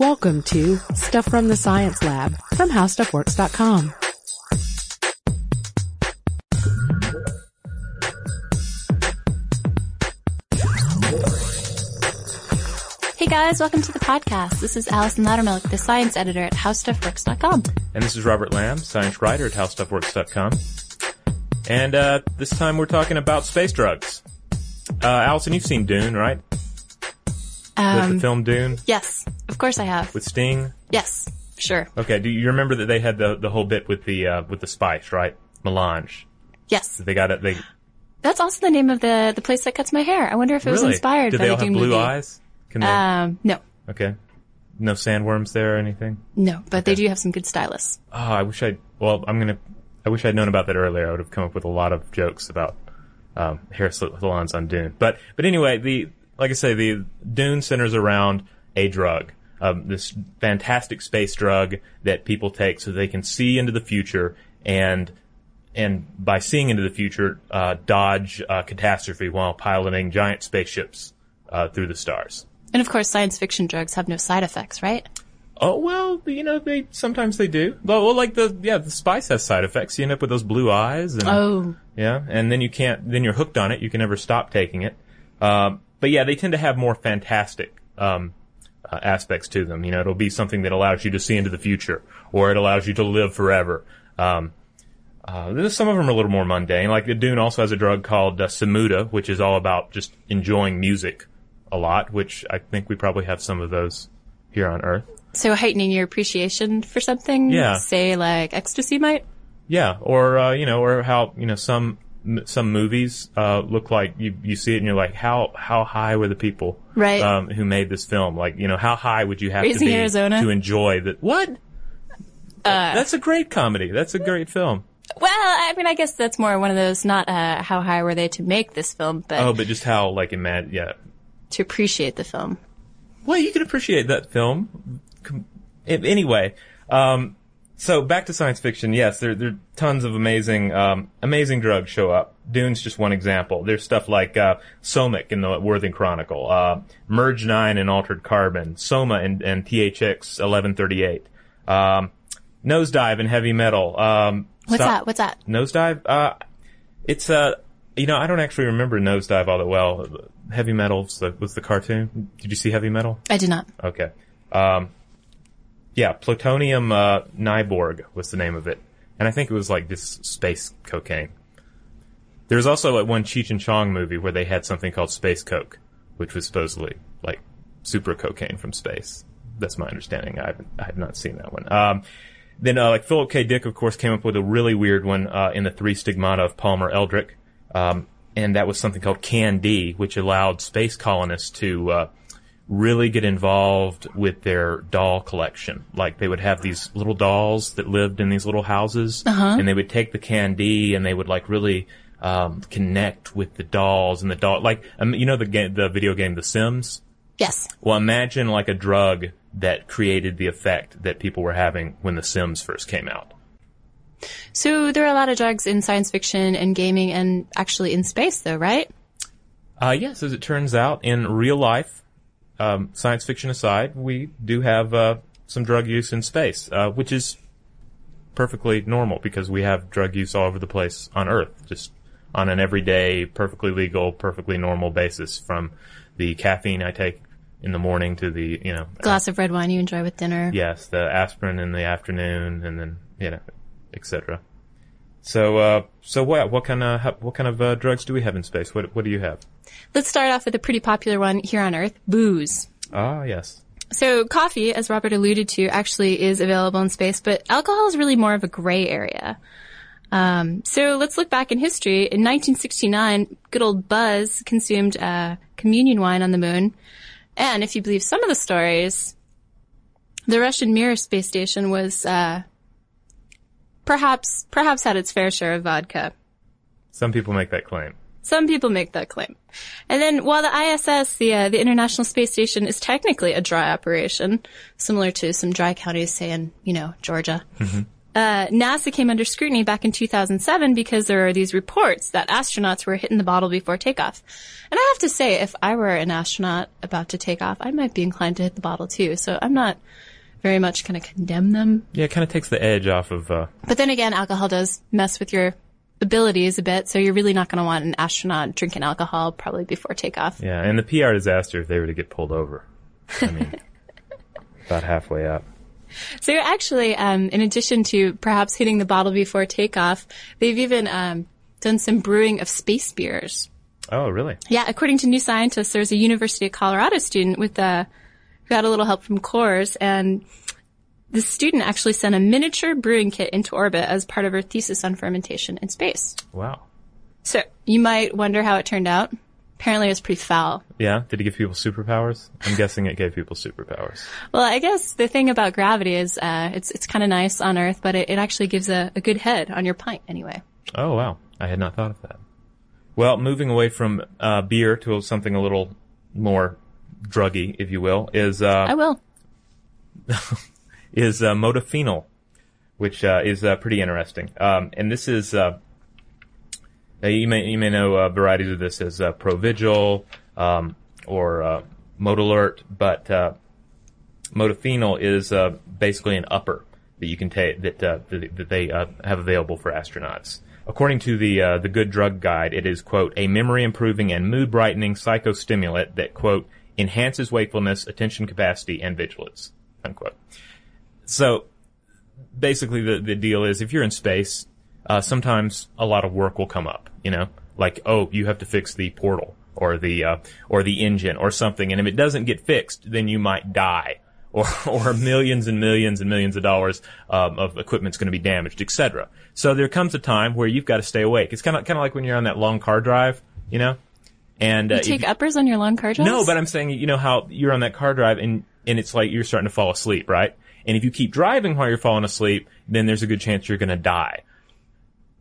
Welcome to Stuff from the Science Lab from HowStuffWorks.com. Hey guys, welcome to the podcast. This is Allison Loudermilk, the science editor at HowStuffWorks.com. And this is Robert Lamb, science writer at HowStuffWorks.com. And uh, this time we're talking about space drugs. Uh, Allison, you've seen Dune, right? Um, the film Dune yes, of course I have. with Sting. Yes, sure. Okay, do you remember that they had the the whole bit with the uh, with the spice, right? Melange. Yes, They got it. They that's also the name of the the place that cuts my hair. I wonder if it was inspired. really Do by they the all have Dune blue movie. eyes? Can they? Um, no, okay. No sandworms there or anything. no, but they do have some good stylists. Oh, I wish I. Well, I'm gonna. I wish I'd known about that earlier. I would have come up with a lot of jokes about um, hair salons on Dune. But but anyway, the like I say, the Dune centers around a drug, um, this fantastic space drug that people take so they can see into the future and and by seeing into the future, uh, dodge uh, catastrophe while piloting giant spaceships uh, through the stars. And of course, science fiction drugs have no side effects, right? Oh well, you know they sometimes they do. Well, well, like the yeah, the spice has side effects. You end up with those blue eyes, and Oh, yeah, and then you can't. Then you're hooked on it. You can never stop taking it. Um, but yeah, they tend to have more fantastic um, uh, aspects to them. You know, it'll be something that allows you to see into the future, or it allows you to live forever. Um, uh, some of them are a little more mundane. Like the Dune also has a drug called uh, semuta, which is all about just enjoying music a lot. Which I think we probably have some of those here on Earth. so heightening your appreciation for something, Yeah. say like ecstasy might. Yeah, or uh, you know, or how you know some some movies uh, look like you you see it and you're like, how how high were the people Right. um, who made this film? Like, you know, how high would you have Raising to be Arizona? to enjoy that? What? Uh, That's a great comedy. That's a great film. Well, I mean, I guess that's more one of those. Not uh, how high were they to make this film, but Oh, but just how like imagine, yeah. to appreciate the film. Well, you can appreciate that film. Anyway, um, so back to science fiction. Yes, there, there are tons of amazing, um, amazing drugs show up. Dune's just one example. There's stuff like uh, somec in the Worthing Chronicle, uh, Merge Nine in Altered Carbon, Soma and, and THX 1138, um, Nosedive in Heavy Metal. Um, What's that? What's that? Nosedive? Uh, it's uh, you know, I don't actually remember Nosedive all that well. Heavy Metal's the, was the cartoon. Did you see Heavy Metal? I did not. Okay. Um, yeah, Plutonian uh, Nyborg was the name of it, and I think it was like this space cocaine. There's also a one Cheech and Chong movie where they had something called space coke, which was supposedly like super cocaine from space. That's my understanding. I have, I have not seen that one. Um, then, uh, like Philip K. Dick, of course, came up with a really weird one uh, in the Three Stigmata of Palmer Eldritch, um, and that was something called Can-D, which allowed space colonists to uh, really get involved with their doll collection. Like they would have these little dolls that lived in these little houses, and they would take the Can-D and they would like really um, connect with the dolls and the doll. Like um, you know the game, the video game The Sims. Yes. Well, imagine like a drug that created the effect that people were having when The Sims first came out. So there are a lot of drugs in science fiction and gaming, and actually in space, though, right? Uh, yes, as it turns out, in real life, um, science fiction aside, we do have uh, some drug use in space, uh, which is perfectly normal because we have drug use all over the place on Earth, just on an everyday, perfectly legal, perfectly normal basis. From the caffeine I take in the morning to the you know Glass of red wine you enjoy with dinner. yes, the aspirin in the afternoon, and then you know, etc. So, uh, so what what kind of what kind of uh, drugs do we have in space? What what do you have? Let's start off with a pretty popular one here on Earth: booze. Ah, yes. So coffee, as Robert alluded to, actually is available in space, but alcohol is really more of a gray area. Um, so let's look back in history. In 1969, good old Buzz consumed uh, communion wine on the moon, and if you believe some of the stories, the Russian Mir space station was uh, perhaps perhaps had its fair share of vodka. Some people make that claim. Some people make that claim. And then while the ISS, the uh, the International Space Station, is technically a dry operation, similar to some dry counties, say in you know Georgia, uh, NASA came under scrutiny back in 2007 because there are these reports that astronauts were hitting the bottle before takeoff. And I have to say, if I were an astronaut about to take off, I might be inclined to hit the bottle too. So I'm not very much kind of condemn them. Yeah, it kind of takes the edge off of. Uh, But then again, alcohol does mess with your abilities a bit. So you're really not going to want an astronaut drinking alcohol probably before takeoff. yeah, and the PR disaster if they were to get pulled over. I mean, about halfway up. So actually, um, in addition to perhaps hitting the bottle before takeoff, they've even um, done some brewing of space beers. Oh, really? Yeah, according to New Scientist, there's a University of Colorado student with uh, who got a little help from Coors, and the student actually sent a miniature brewing kit into orbit as part of her thesis on fermentation in space. Wow. So you might wonder how it turned out. Apparently, it was pretty foul. Yeah. Did it give people superpowers? I'm guessing it gave people superpowers. Well, I guess the thing about gravity is uh, it's it's kind of nice on Earth, but it, it actually gives a, a good head on your pint anyway. Oh wow, I had not thought of that. Well, moving away from uh, beer to something a little more druggy, if you will, is uh, I will. is uh, modafinil, which uh, is uh, pretty interesting. Um, and this is uh, uh, you may you may know uh, varieties of this as uh, Provigil um, or uh, Modalert, but uh, modafinil is uh, basically an upper that you can take that uh, that, that they uh, have available for astronauts. According to the uh, the Good Drug Guide, it is quote a memory improving and mood brightening psychostimulant that quote enhances wakefulness, attention capacity, and vigilance unquote. So basically, the the deal is if you're in space, uh, sometimes a lot of work will come up. You know, like oh, you have to fix the portal or the uh, or the engine or something, and if it doesn't get fixed, then you might die. Or, or millions and millions and millions of dollars um, of equipment's going to be damaged, etc. So there comes a time where you've got to stay awake. It's kind of kind of like when you're on that long car drive, you know. And uh, You take you- uppers on your long car drives? no, but I'm saying, you know how you're on that car drive and, and it's like you're starting to fall asleep, right? And if you keep driving while you're falling asleep, then there's a good chance you're going to die.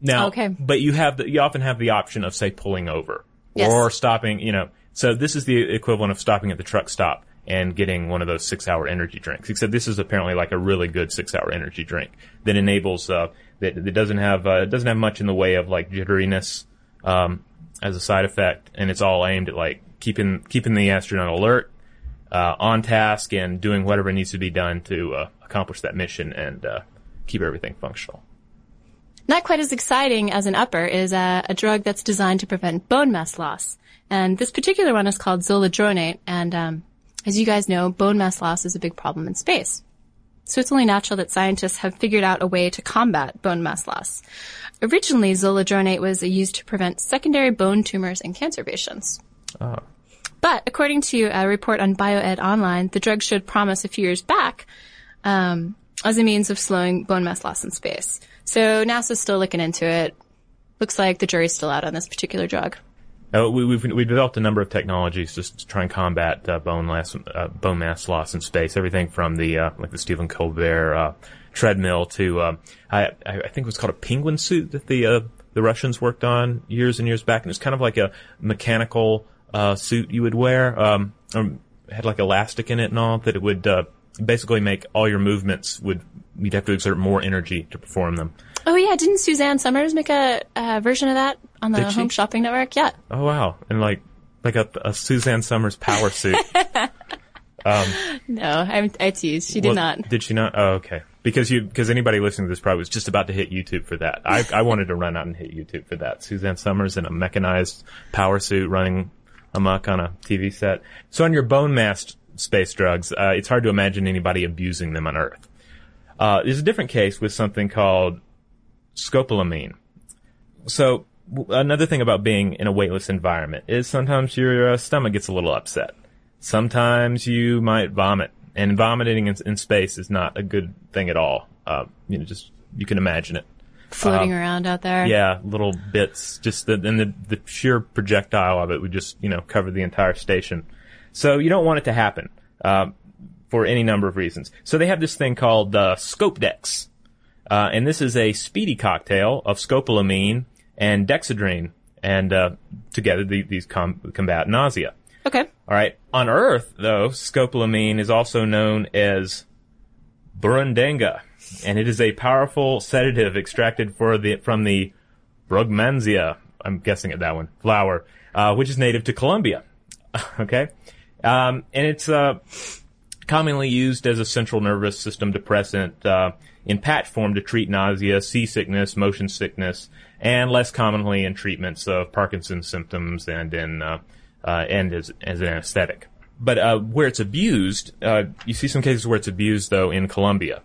Now, Okay. but you have the, you often have the option of say pulling over Yes. or stopping, you know. So this is the equivalent of stopping at the truck stop and getting one of those six hour energy drinks. Except this is apparently like a really good six hour energy drink that enables, uh, that, that doesn't have, uh, doesn't have much in the way of like jitteriness, um, as a side effect. And it's all aimed at like keeping, keeping the astronaut alert, uh, on task and doing whatever needs to be done to, uh, accomplish that mission and, uh, keep everything functional. Not quite as exciting as an upper is a, a drug that's designed to prevent bone mass loss. And this particular one is called zoledronate. And um, as you guys know, bone mass loss is a big problem in space. So it's only natural that scientists have figured out a way to combat bone mass loss. Originally, zoledronate was used to prevent secondary bone tumors in cancer patients. But according to a report on BioEd Online, the drug showed promise a few years back um, as a means of slowing bone mass loss in space. So NASA's still looking into it. Looks like the jury's still out on this particular drug. Uh, we, we've we've developed a number of technologies just to try and combat uh, bone mass uh, bone mass loss in space. Everything from the uh, like the Stephen Colbert uh, treadmill to um, I I think it was called a penguin suit that the uh, the Russians worked on years and years back, and it's kind of like a mechanical suit you would wear. Um, um, had like elastic in it and all that it would basically make all your movements would you'd have to exert more energy to perform them. Oh yeah, didn't Suzanne Somers make a, a version of that on the Did she? Home Shopping Network? Yeah. Oh wow! And like like a, a Suzanne Somers power suit. No, I, I teased. She did Well, not. Did she not? Oh, okay. Because you, because anybody listening to this probably was just about to hit YouTube for that. I, I wanted to run out and hit YouTube for that. Suzanne Somers in a mechanized power suit running amok on a TV set. So on your bone mass space drugs, uh, it's hard to imagine anybody abusing them on Earth. Uh, there's a different case with something called scopolamine. So w- another thing about being in a weightless environment is sometimes your uh, stomach gets a little upset. Sometimes you might vomit, and vomiting in, in space is not a good thing at all. Uh, you know, just you can imagine it. Floating around out there. Yeah, little bits, just the, and the the sheer projectile of it would just you know cover the entire station. So you don't want it to happen um, for any number of reasons. So they have this thing called uh, Scopedex, uh, and this is a speedy cocktail of scopolamine and dexedrine, and uh, together the, these com- combat nausea. Okay. All right. On Earth, though, scopolamine is also known as Burundanga, and it is a powerful sedative extracted for the from the Brugmansia. I'm guessing at that one flower, uh, which is native to Colombia. okay, um, and it's uh, commonly used as a central nervous system depressant uh, in patch form to treat nausea, seasickness, motion sickness, and less commonly in treatments of Parkinson's symptoms and in uh, uh, and as, as an anesthetic. But uh, where it's abused, uh, you see some cases where it's abused though in Colombia,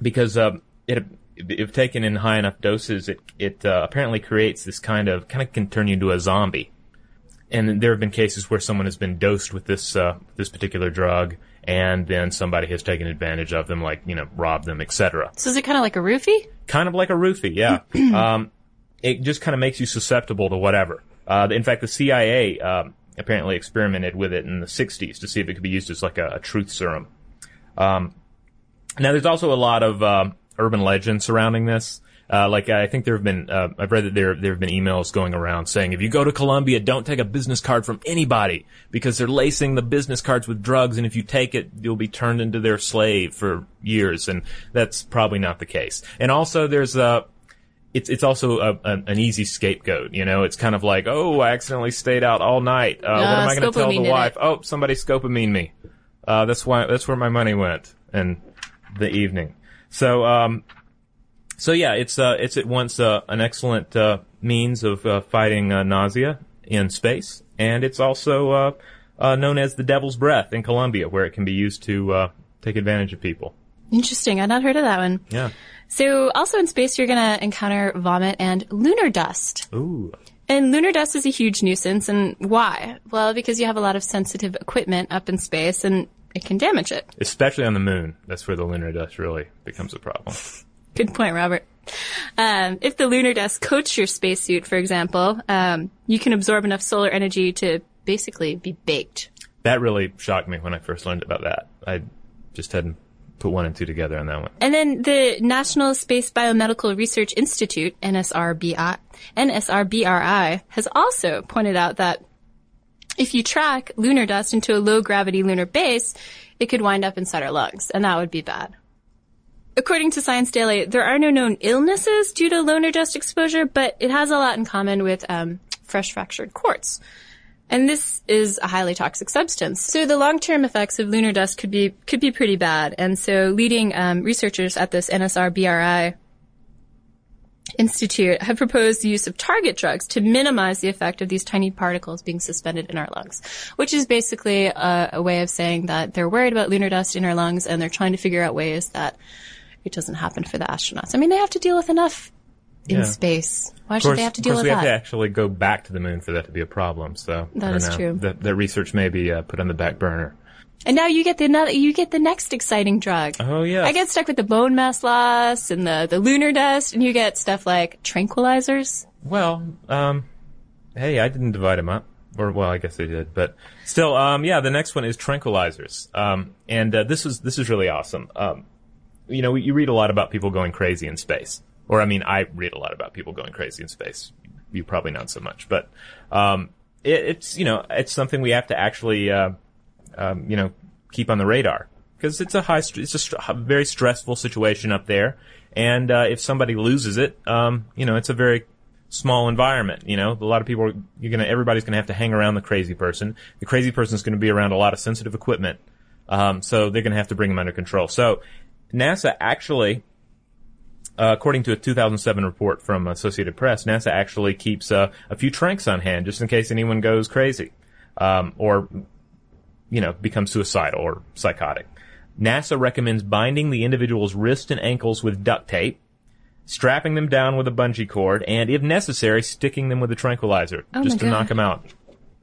because uh, it if taken in high enough doses, it it apparently creates this kind of kind of can turn you into a zombie. And there have been cases where someone has been dosed with this uh, this particular drug, and then somebody has taken advantage of them, like you know, robbed them, etc. So is it kind of like a roofie? Kind of like a roofie, yeah. um, it just kind of makes you susceptible to whatever. Uh, in fact, the CIA um, apparently experimented with it in the 60s to see if it could be used as like a, a truth serum. Um, now, there's also a lot of uh, urban legend surrounding this. Uh, like I think there have been, uh, I've read that there there have been emails going around saying if you go to Colombia, don't take a business card from anybody because they're lacing the business cards with drugs, and if you take it, you'll be turned into their slave for years, and that's probably not the case. And also, there's uh, it's it's also a, a, an easy scapegoat. You know, it's kind of like, oh, I accidentally stayed out all night. Uh, what am I going to tell the wife? it. Oh, somebody scopamined me. Uh, that's why that's where my money went in the evening. So, um, so yeah, it's uh, it's at once uh, an excellent uh, means of uh, fighting uh, nausea in space, and it's also uh, uh, known as the devil's breath in Colombia, where it can be used to uh, take advantage of people. Interesting. I'd not heard of that one. Yeah. So also in space, you're going to encounter vomit and lunar dust. Ooh. And lunar dust is a huge nuisance. And why? Well, because you have a lot of sensitive equipment up in space and it can damage it. Especially on the moon. That's where the lunar dust really becomes a problem. Good point, Robert. Um, if the lunar dust coats your spacesuit, for example, um, you can absorb enough solar energy to basically be baked. That really shocked me when I first learned about that. I just hadn't put one and two together on that one. And then the National Space Biomedical Research Institute, NSRBI, NSRBRI, has also pointed out that if you track lunar dust into a low gravity lunar base, it could wind up inside our lungs, and that would be bad. According to Science Daily, there are no known illnesses due to lunar dust exposure, but it has a lot in common with um, fresh fractured quartz. And this is a highly toxic substance. So the long-term effects of lunar dust could be could be pretty bad. And so leading um, researchers at this NSR BRI Institute have proposed the use of target drugs to minimize the effect of these tiny particles being suspended in our lungs, which is basically a, a way of saying that they're worried about lunar dust in our lungs and they're trying to figure out ways that it doesn't happen for the astronauts. I mean, they have to deal with enough in Yeah. space. Why should course, they have to deal of course with we have to that? actually go back to the moon for that to be a problem. So That don't is know. true. That, that research may be uh, put on the back burner. And now you get the no- you get the next exciting drug. Oh yeah. I get stuck with the bone mass loss and the, the lunar dust, and you get stuff like tranquilizers. Well, um, hey, I didn't divide them up. Or, well, I guess they did, but still, um, yeah, the next one is tranquilizers. Um, and, uh, this is, this is really awesome. Um, you know, you read a lot about people going crazy in space. Or, I mean, I read a lot about people going crazy in space. You probably not so much, but, um, it, it's, you know, it's something we have to actually, uh, um, you know, keep on the radar because it's a high, st- it's a str- a very stressful situation up there. And, uh, if somebody loses it, um, you know, it's a very small environment. You know, a lot of people are, you're gonna, everybody's gonna have to hang around the crazy person. The crazy person's gonna be around a lot of sensitive equipment. Um, so they're gonna have to bring them under control. So NASA actually, uh, according to a 2007 report from Associated Press, NASA actually keeps uh, a few tranks on hand just in case anyone goes crazy, um, or you know becomes suicidal or psychotic. NASA recommends binding the individual's wrists and ankles with duct tape, strapping them down with a bungee cord, and if necessary, sticking them with a tranquilizer Oh just to God. knock them out.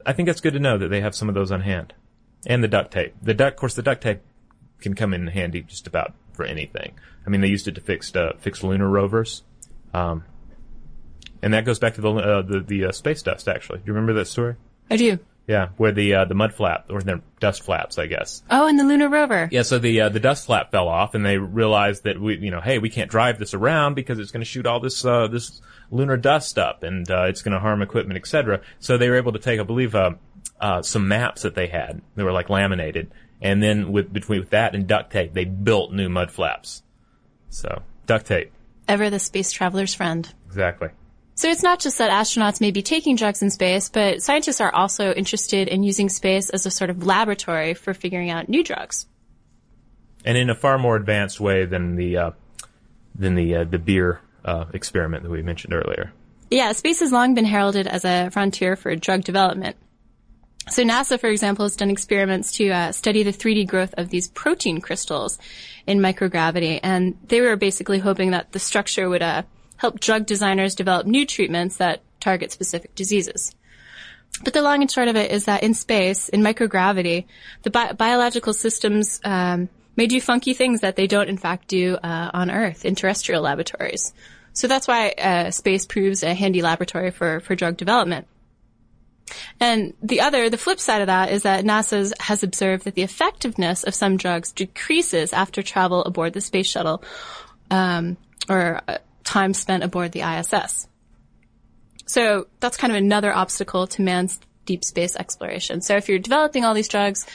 I think that's good to know that they have some of those on hand, and the duct tape. The duct, of course, the duct tape can come in handy just about for anything. I mean, they used it to fix uh, fix lunar rovers, um, and that goes back to the uh, the, the uh, space dust. Actually, do you remember that story? I do. Yeah, where the uh, the mud flap or the dust flaps, I guess. Oh, and the lunar rover. Yeah, so the uh, the dust flap fell off, and they realized that we, you know, hey, we can't drive this around because it's going to shoot all this uh, this lunar dust up, and uh, it's going to harm equipment, etc. So they were able to take, I believe, uh, uh, some maps that they had. They were like laminated, And then with between with that and duct tape, they built new mud flaps. So duct tape, Ever the space traveler's friend. exactly. So it's not just that astronauts may be taking drugs in space, but scientists are also interested in using space as a sort of laboratory for figuring out new drugs. And in a far more advanced way than the uh, than the uh, the beer uh, experiment that we mentioned earlier. Yeah, space has long been heralded as a frontier for drug development. So NASA, for example, has done experiments to uh, study the 3D growth of these protein crystals in microgravity, and they were basically hoping that the structure would uh, help drug designers develop new treatments that target specific diseases. But the long and short of it is that in space, in microgravity, the bi- biological systems um, may do funky things that they don't, in fact, do uh, on Earth in terrestrial laboratories. So that's why uh, space proves a handy laboratory for for drug development. And the other, the flip side of that is that NASA has observed that the effectiveness of some drugs decreases after travel aboard the space shuttle, um, or uh, time spent aboard the ISS. So that's kind of another obstacle to man's deep space exploration. So if you're developing all these drugs,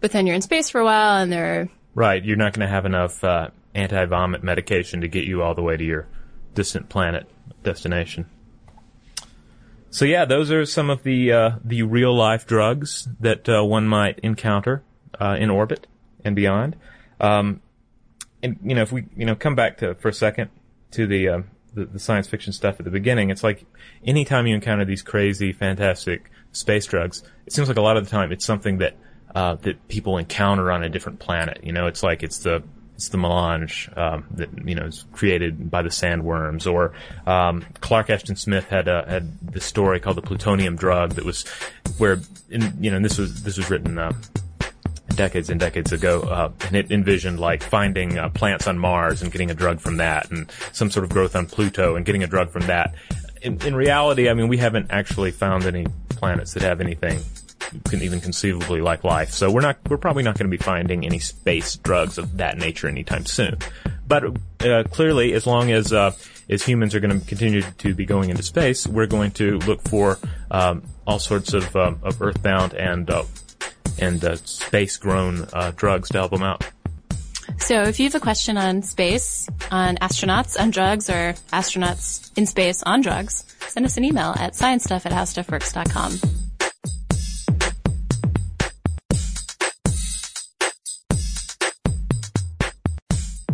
but then you're in space for a while and they're Right, you're not going to have enough uh, anti-vomit medication to get you all the way to your distant planet destination. So yeah, those are some of the uh, the real life drugs that uh, one might encounter uh, in orbit and beyond. Um, and you know, if we you know come back to for a second to the, uh, the the science fiction stuff at the beginning, it's like anytime you encounter these crazy, fantastic space drugs, it seems like a lot of the time it's something that uh, that people encounter on a different planet. You know, it's like it's the it's the melange um, that you know is created by the sandworms. Or um, Clark Ashton Smith had had this story called the Plutonian Drug that was where in, you know and this was this was written. Uh, decades and decades ago, uh, and it envisioned like finding uh, plants on Mars and getting a drug from that, and some sort of growth on Pluto and getting a drug from that. In, in reality, I mean, we haven't actually found any planets that have anything can even conceivably like life. So we're not, we're probably not going to be finding any space drugs of that nature anytime soon. But uh, clearly, as long as uh, as humans are going to continue to be going into space, we're going to look for um, all sorts of um, of earthbound and uh, and uh, space-grown uh, drugs to help them out. So if you have a question on space, on astronauts on drugs, or astronauts in space on drugs, send us an email at sciencestuff at howstuffworks.com.